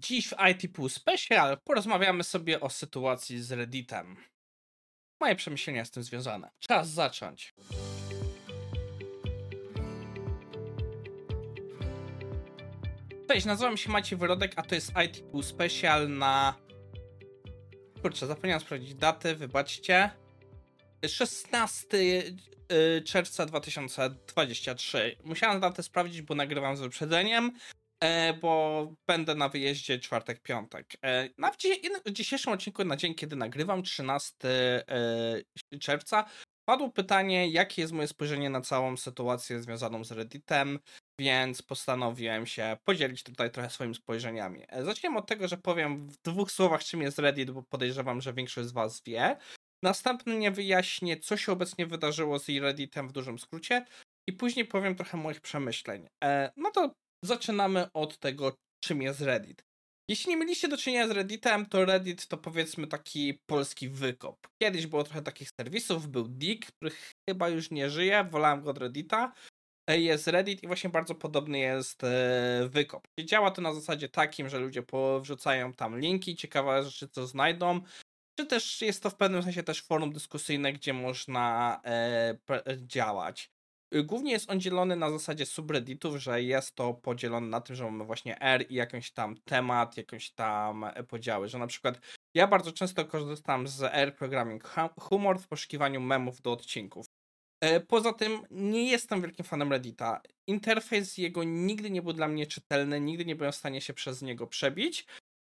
Dziś w ITPU Special porozmawiamy sobie o sytuacji z Redditem. Moje przemyślenia z tym związane. Czas zacząć. Cześć, nazywam się Maciej Wyrodek, a to jest ITPU Special na... Kurczę, zapomniałem sprawdzić daty, wybaczcie. 16 y, czerwca 2023. Musiałem datę sprawdzić, bo nagrywam z wyprzedzeniem. E, bo będę na wyjeździe czwartek, piątek. E, na dzisiejszym odcinku, na dzień, kiedy nagrywam, 13 e, czerwca, padło pytanie, jakie jest moje spojrzenie na całą sytuację związaną z Redditem, więc postanowiłem się podzielić tutaj trochę swoimi spojrzeniami. Zacznijmy od tego, że powiem w dwóch słowach, czym jest Reddit, bo podejrzewam, że większość z Was wie. Następnie wyjaśnię, co się obecnie wydarzyło z Redditem w dużym skrócie i później powiem trochę moich przemyśleń. No to zaczynamy od tego, czym jest Reddit. Jeśli nie mieliście do czynienia z Redditem, to Reddit to powiedzmy taki polski wykop. Kiedyś było trochę takich serwisów, był Dick, który chyba już nie żyje, wolałem go od Reddita. E, jest Reddit i właśnie bardzo podobny jest e, wykop. Działa to na zasadzie takim, że ludzie powrzucają tam linki, ciekawe rzeczy co znajdą, czy też jest to w pewnym sensie też forum dyskusyjne, gdzie można e, działać. Y, głównie jest on dzielony na zasadzie subredditów, że jest to podzielone na tym, że mamy właśnie R i jakąś tam temat, jakąś tam e, podziały, że na przykład ja bardzo często korzystam z R Programming Humor w poszukiwaniu memów do odcinków. E, poza tym nie jestem wielkim fanem Reddita. Interfejs jego nigdy nie był dla mnie czytelny, nigdy nie byłem w stanie się przez niego przebić,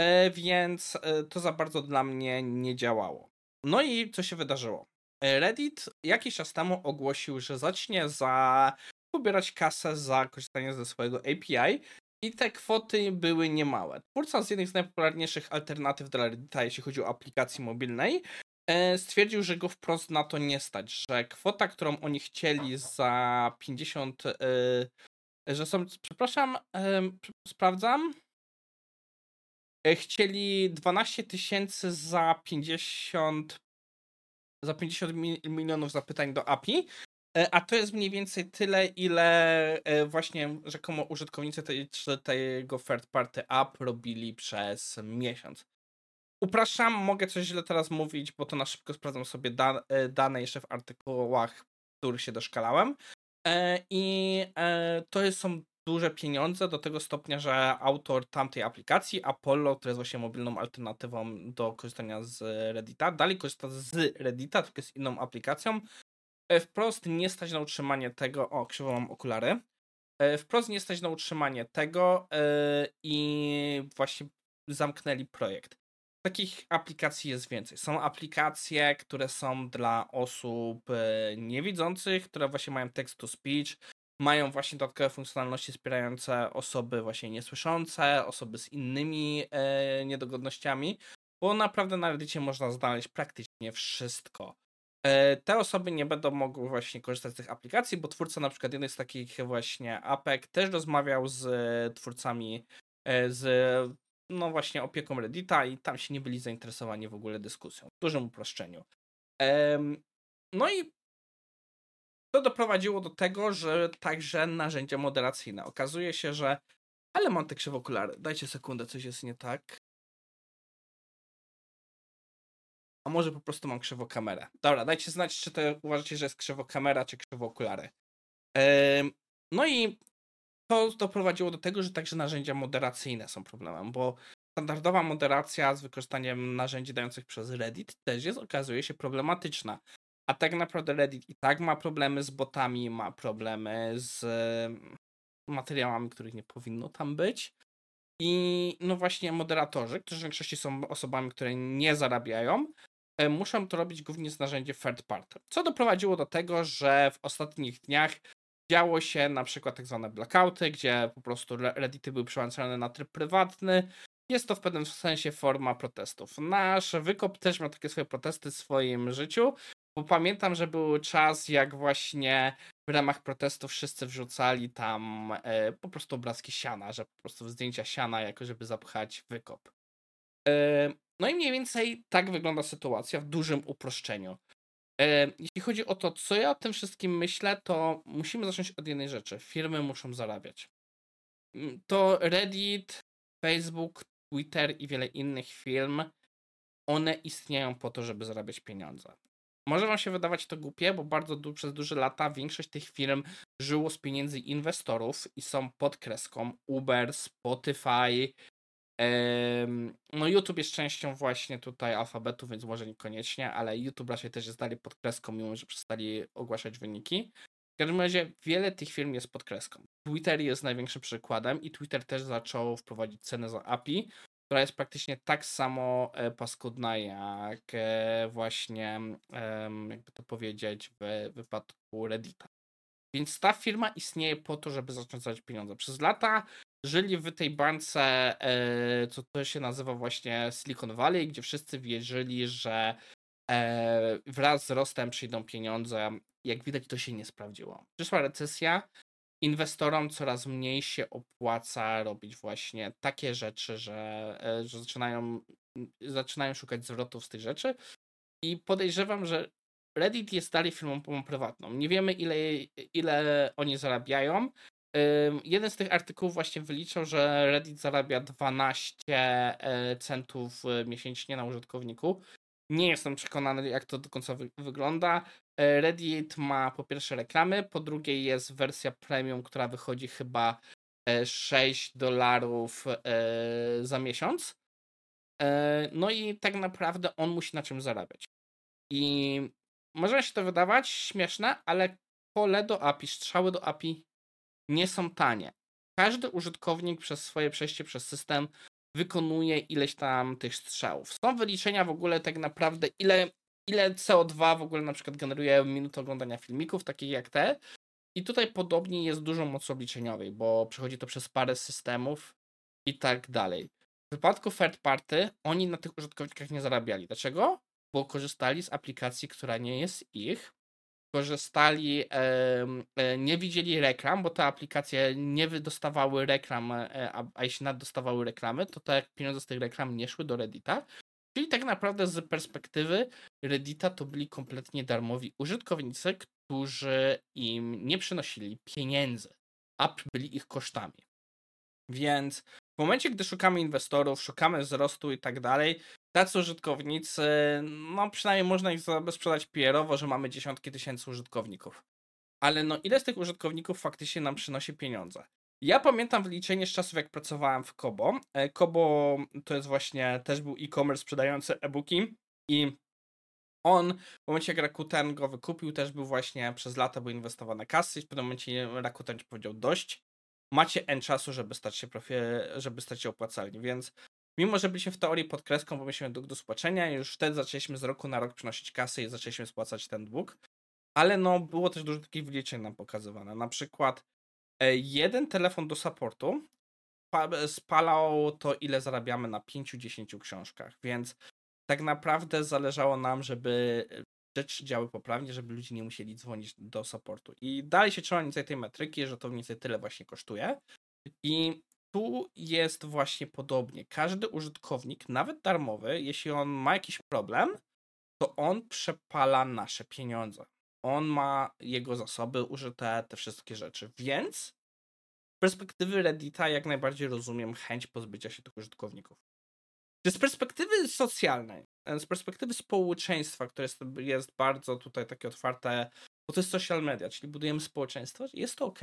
e, więc to za bardzo dla mnie nie działało. No i co się wydarzyło? Reddit jakiś czas temu ogłosił, że zacznie za pobierać kasę za korzystanie ze swojego API i te kwoty były niemałe. Twórca z jednej z najpopularniejszych alternatyw dla Reddita, jeśli chodzi o aplikacji mobilnej, e, stwierdził, że go wprost na to nie stać, że kwota, którą oni chcieli za 50, e, że są, przepraszam, e, sprawdzam, chcieli 12 tysięcy za 50 za 50 milionów zapytań do API, e, a to jest mniej więcej tyle, ile e, właśnie rzekomo użytkownicy tej, tego third party app robili przez miesiąc. Upraszam, mogę coś źle teraz mówić, bo to na szybko sprawdzam sobie da, e, dane jeszcze w artykułach, których się doszkalałem. I to są duże pieniądze do tego stopnia, że autor tamtej aplikacji, Apollo, która jest właśnie mobilną alternatywą do korzystania z Reddita, dalej korzysta z Reddita, tylko z inną aplikacją. E, wprost nie stać na utrzymanie tego. O, krzywo mam okulary. E, wprost nie stać na utrzymanie tego e, i właśnie zamknęli projekt. Takich aplikacji jest więcej. Są aplikacje, które są dla osób niewidzących, które właśnie mają text to speech, mają właśnie dodatkowe funkcjonalności wspierające osoby właśnie niesłyszące, osoby z innymi e, niedogodnościami, bo naprawdę na Reddicie można znaleźć praktycznie wszystko. E, te osoby nie będą mogły właśnie korzystać z tych aplikacji, bo twórca na przykład jednej z takich właśnie apek też rozmawiał z twórcami e, z no właśnie opieką Reddita i tam się nie byli zainteresowani w ogóle dyskusją. W dużym uproszczeniu. No i to doprowadziło do tego, że także narzędzia moderacyjne. Okazuje się, że. Ale mam te krzywokulary. Dajcie sekundę, coś jest nie tak. A może po prostu mam krzywo kamerę. Dobra, dajcie znać, czy to uważacie, że jest krzywo kamera, czy krzywo okulary. no i to doprowadziło do tego, że także narzędzia moderacyjne są problemem, bo standardowa moderacja z wykorzystaniem narzędzi dających przez Reddit też jest, okazuje się, problematyczna. A tak naprawdę Reddit i tak ma problemy z botami, ma problemy z mm, materiałami, których nie powinno tam być. I no właśnie moderatorzy, którzy w większości są osobami, które nie zarabiają, e, muszą to robić głównie z narzędzi third party. Co doprowadziło do tego, że w ostatnich dniach działo się na przykład tak zwane blackouty, gdzie po prostu Reddity były przełączone na tryb prywatny. Jest to w pewnym sensie forma protestów. Nasz wykop też miał takie swoje protesty w swoim życiu, bo pamiętam, że był czas, jak właśnie w ramach protestów wszyscy wrzucali tam e, po prostu obrazki siana, że po prostu zdjęcia siana, jako żeby zapchać wykop. E, no i mniej więcej tak wygląda sytuacja w dużym uproszczeniu. E, jeśli chodzi o to, co ja o tym wszystkim myślę, to musimy zacząć od jednej rzeczy. Firmy muszą zarabiać. Mm, to Reddit, Facebook Twitter i wiele innych firm, one istnieją po to, żeby zarabiać pieniądze. Może wam się wydawać to głupie, bo bardzo du przez duże lata większość tych firm żyło z pieniędzy inwestorów i są pod kreską Uber, Spotify. no YouTube jest częścią właśnie tutaj alfabetu, więc może niekoniecznie, ale YouTube raczej też jest dalej pod kreską, mimo że przestali ogłaszać wyniki. W każdym razie wiele tych firm jest pod kreską. Twitter jest największym przykładem i Twitter też zaczął wprowadzić cenę za API, która jest praktycznie tak samo e, paskudna jak e, właśnie, jakby to powiedzieć, w wypadku Reddita. Więc ta firma istnieje po to, żeby zacząć pieniądze. Przez lata żyli w tej bańce, e, co to się nazywa właśnie Silicon Valley, gdzie wszyscy wierzyli, że wraz z rostem przyjdą pieniądze. Jak widać, to się nie sprawdziło. Przyszła recesja, inwestorom coraz mniej się opłaca robić właśnie takie rzeczy, że, e, że zaczynają, zaczynają szukać zwrotów z tych rzeczy. I podejrzewam, że Reddit jest dalej firmą prywatną. Nie wiemy, ile, ile oni zarabiają. Jeden z tych artykułów właśnie wyliczał, że Reddit zarabia 12 e, centów e, miesięcznie na użytkowniku. Nie jestem przekonany, jak to do końca wy wygląda. E, Reddit ma po pierwsze reklamy, po drugie jest wersja premium, która wychodzi chyba 6 e, dolarów e, za miesiąc. No i tak naprawdę on musi na czym zarabiać. I może się to wydawać śmieszne, ale pole do API, strzały do API nie są tanie. Każdy użytkownik przez swoje przejście przez system wykonuje ileś tam tych strzałów. Są wyliczenia w ogóle tak naprawdę, ile, ile CO2 w ogóle na przykład generuje minut oglądania filmików, takich jak te. I tutaj podobnie jest dużo mocy obliczeniowej, bo przechodzi to przez parę systemów i tak dalej. W przypadku third party oni na tych użytkownikach nie zarabiali. Dlaczego? Bo korzystali z aplikacji, która nie jest ich, korzystali, e, nie widzieli reklam, bo te aplikacje nie dostawały reklam, e, a jeśli nad dostawały reklamy, to te pieniądze z tych reklam nie szły do Reddita. Czyli tak naprawdę z perspektywy Reddita to byli kompletnie darmowi użytkownicy, którzy im nie przynosili pieniędzy, a byli ich kosztami. Więc w momencie, gdy szukamy inwestorów, szukamy wzrostu i tak dalej, tacy użytkownicy, no przynajmniej można ich sprzedać PR-owo, że mamy dziesiątki tysięcy użytkowników. Ale no ile z tych użytkowników faktycznie nam przynosi pieniądze? Ja pamiętam wyliczenie z czasów, jak pracowałem w Kobo. E, Kobo to jest właśnie, też był e-commerce sprzedający e-booki i on w momencie, jak Rakuten go wykupił, też był właśnie przez lata były inwestowane kasy i w pewnym momencie Rakuten powiedział dość, macie N czasu, żeby stać się profi, żeby stać się opłacalni, więc Mimo, że byliśmy w teorii pod kreską, bo mieliśmy dług do spłacenia już wtedy zaczęliśmy z roku na rok przynosić kasy i zaczęliśmy spłacać ten dług. Ale no, było też dużo takich wyliczeń nam pokazywane. Na przykład e, jeden telefon do supportu spalał to, ile zarabiamy na 5-10 książkach, więc tak naprawdę zależało nam, żeby rzeczy działy poprawnie, żeby ludzie nie musieli dzwonić do supportu. I dalej się trzyma tej metryki, że to mniej więcej tyle właśnie kosztuje. I tu jest właśnie podobnie. Każdy użytkownik, nawet darmowy, jeśli on ma jakiś problem, to on przepala nasze pieniądze. On ma jego zasoby użyte, te wszystkie rzeczy. Więc z perspektywy Reddita jak najbardziej rozumiem chęć pozbycia się tych użytkowników. Z perspektywy socjalnej, e, z perspektywy społeczeństwa, które jest, jest bardzo tutaj takie otwarte, bo to jest social media, czyli budujemy społeczeństwo, jest to ok?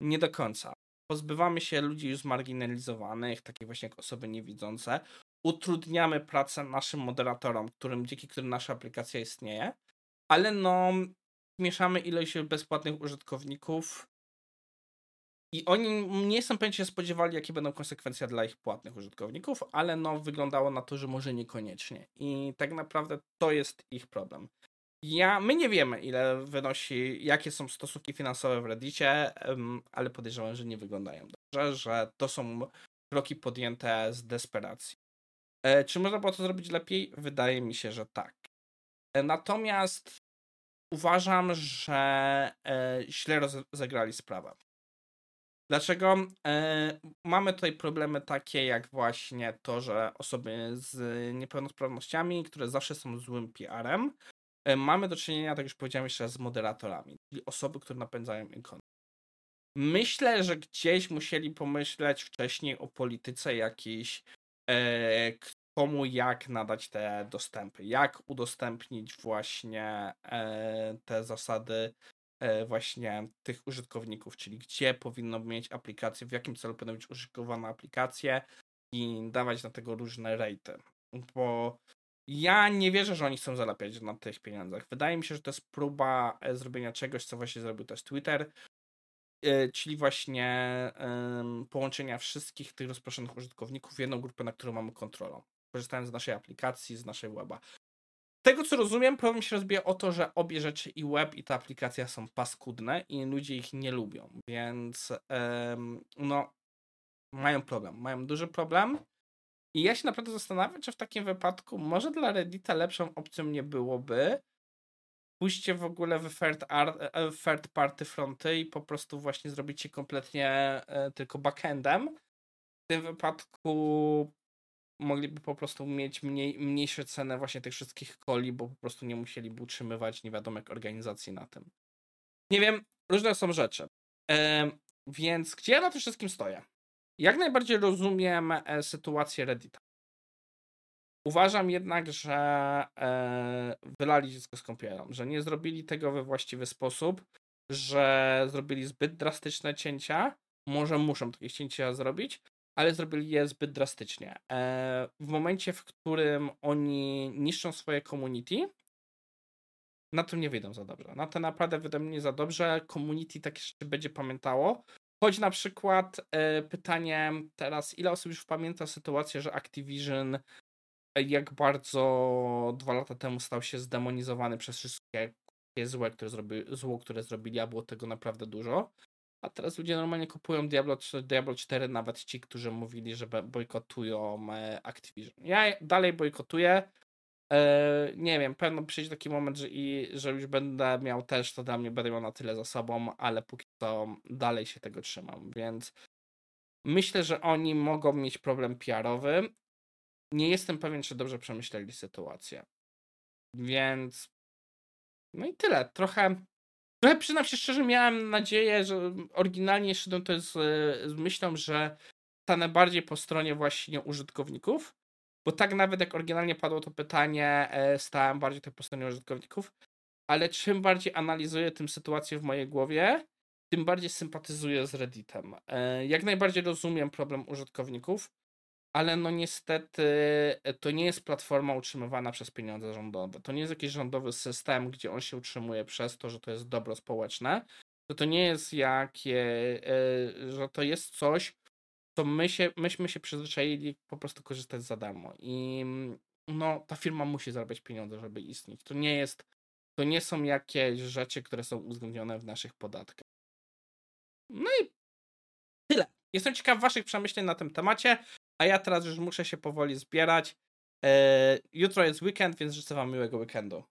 Nie do końca. Pozbywamy się ludzi już zmarginalizowanych, takich właśnie jak osoby niewidzące, utrudniamy pracę naszym moderatorom, którym, dzięki którym nasza aplikacja istnieje, ale no mieszamy ilość bezpłatnych użytkowników i oni nie są pewnie się spodziewali, jakie będą konsekwencje dla ich płatnych użytkowników, ale no wyglądało na to, że może niekoniecznie. I tak naprawdę to jest ich problem. Ja, my nie wiemy, ile wynosi, jakie są stosunki finansowe w Reddicie, ale podejrzewam, że nie wyglądają dobrze, że to są kroki podjęte z desperacji. E, czy można było to zrobić lepiej? Wydaje mi się, że tak. E, natomiast uważam, że e, źle rozegrali sprawę. Dlaczego? Mamy tutaj problemy takie jak właśnie to, że osoby z niepełnosprawnościami, które zawsze są złym PR-em, E, mamy do czynienia, tak już powiedziałem jeszcze raz, z moderatorami, czyli osoby, które napędzają ikony. Myślę, że gdzieś musieli pomyśleć wcześniej o polityce jakiejś, e, komu jak nadać te dostępy, jak udostępnić właśnie e, te zasady e, właśnie tych użytkowników, czyli gdzie powinno mieć aplikacje, w jakim celu powinny być użytkowane aplikacje i dawać na tego różne rejty. Bo ja nie wierzę, że oni chcą zarabiać na tych pieniądzach. Wydaje mi się, że to jest próba e, zrobienia czegoś, co właśnie zrobił też Twitter, e, czyli właśnie połączenia wszystkich tych rozproszonych użytkowników w jedną grupę, na którą mamy kontrolę, korzystając z naszej aplikacji, z naszej weba. Tego co rozumiem, problem się rozbija o to, że obie rzeczy i web i ta aplikacja są paskudne i ludzie ich nie lubią, więc no mają problem, mają duży problem i ja się naprawdę zastanawiam, czy w takim wypadku może dla Reddita lepszą opcją nie byłoby pójście w ogóle w third, art, e, third party fronty i po prostu właśnie zrobić je kompletnie e, tylko backendem. W tym wypadku mogliby po prostu mieć mniej, mniejsze ceny właśnie tych wszystkich coli, bo po prostu nie musieliby utrzymywać nie wiadomo jak organizacji na tym. Nie wiem, różne są rzeczy. E, więc gdzie ja na tym wszystkim stoję? Jak najbardziej rozumiem e, sytuację Reddita. Uważam jednak, że e, wylali dziecko z kąpielą, że nie zrobili tego we właściwy sposób, że zrobili zbyt drastyczne cięcia. Może muszą takie cięcia zrobić, ale zrobili je zbyt drastycznie. E, w momencie, w którym oni niszczą swoje community, na tym nie wyjdą za dobrze. Na to naprawdę wyjdą nie za dobrze. Community takie rzeczy będzie pamiętało. Choć na przykład e, pytanie teraz, ile osób już pamięta sytuację, że Activision e, jak bardzo dwa lata temu stał się zdemonizowany przez wszystkie złe, które zrobi, zło, które zrobili, a było tego naprawdę dużo. A teraz ludzie normalnie kupują Diablo, Diablo 4, nawet ci, którzy mówili, że bojkotują e, Activision. Ja dalej bojkotuję. E, nie wiem, pewno przyjdzie taki moment, że, i, że już będę miał też, to dla mnie będę miał na tyle za sobą, ale póki co dalej się tego trzymam, więc myślę, że oni mogą mieć problem PR-owy. Nie jestem pewien, czy dobrze przemyśleli sytuację. Więc no i tyle. Trochę, trochę przynam się szczerze, miałem nadzieję, że oryginalnie szedłem to z, z myślą, że stanę bardziej po stronie właśnie użytkowników, bo tak nawet jak oryginalnie padło to pytanie, e, stałem bardziej po stronie użytkowników, ale czym bardziej analizuję tę sytuację w mojej głowie, tym bardziej sympatyzuję z Redditem. E, jak najbardziej rozumiem problem użytkowników, ale no niestety e, to nie jest platforma utrzymywana przez pieniądze rządowe. To nie jest jakiś rządowy system, gdzie on się utrzymuje przez to, że to jest dobro społeczne. To to nie jest jakie, że to jest coś, to my się, myśmy się przyzwyczaili po prostu korzystać za darmo. I no, ta firma musi zarabiać pieniądze, żeby istnieć. To nie jest, to nie są jakieś rzeczy, które są uwzględnione w naszych podatkach. No i tyle. Jestem ciekaw waszych przemyśleń na tym temacie, a ja teraz już muszę się powoli zbierać. Eee, jutro jest weekend, więc życzę wam miłego weekendu.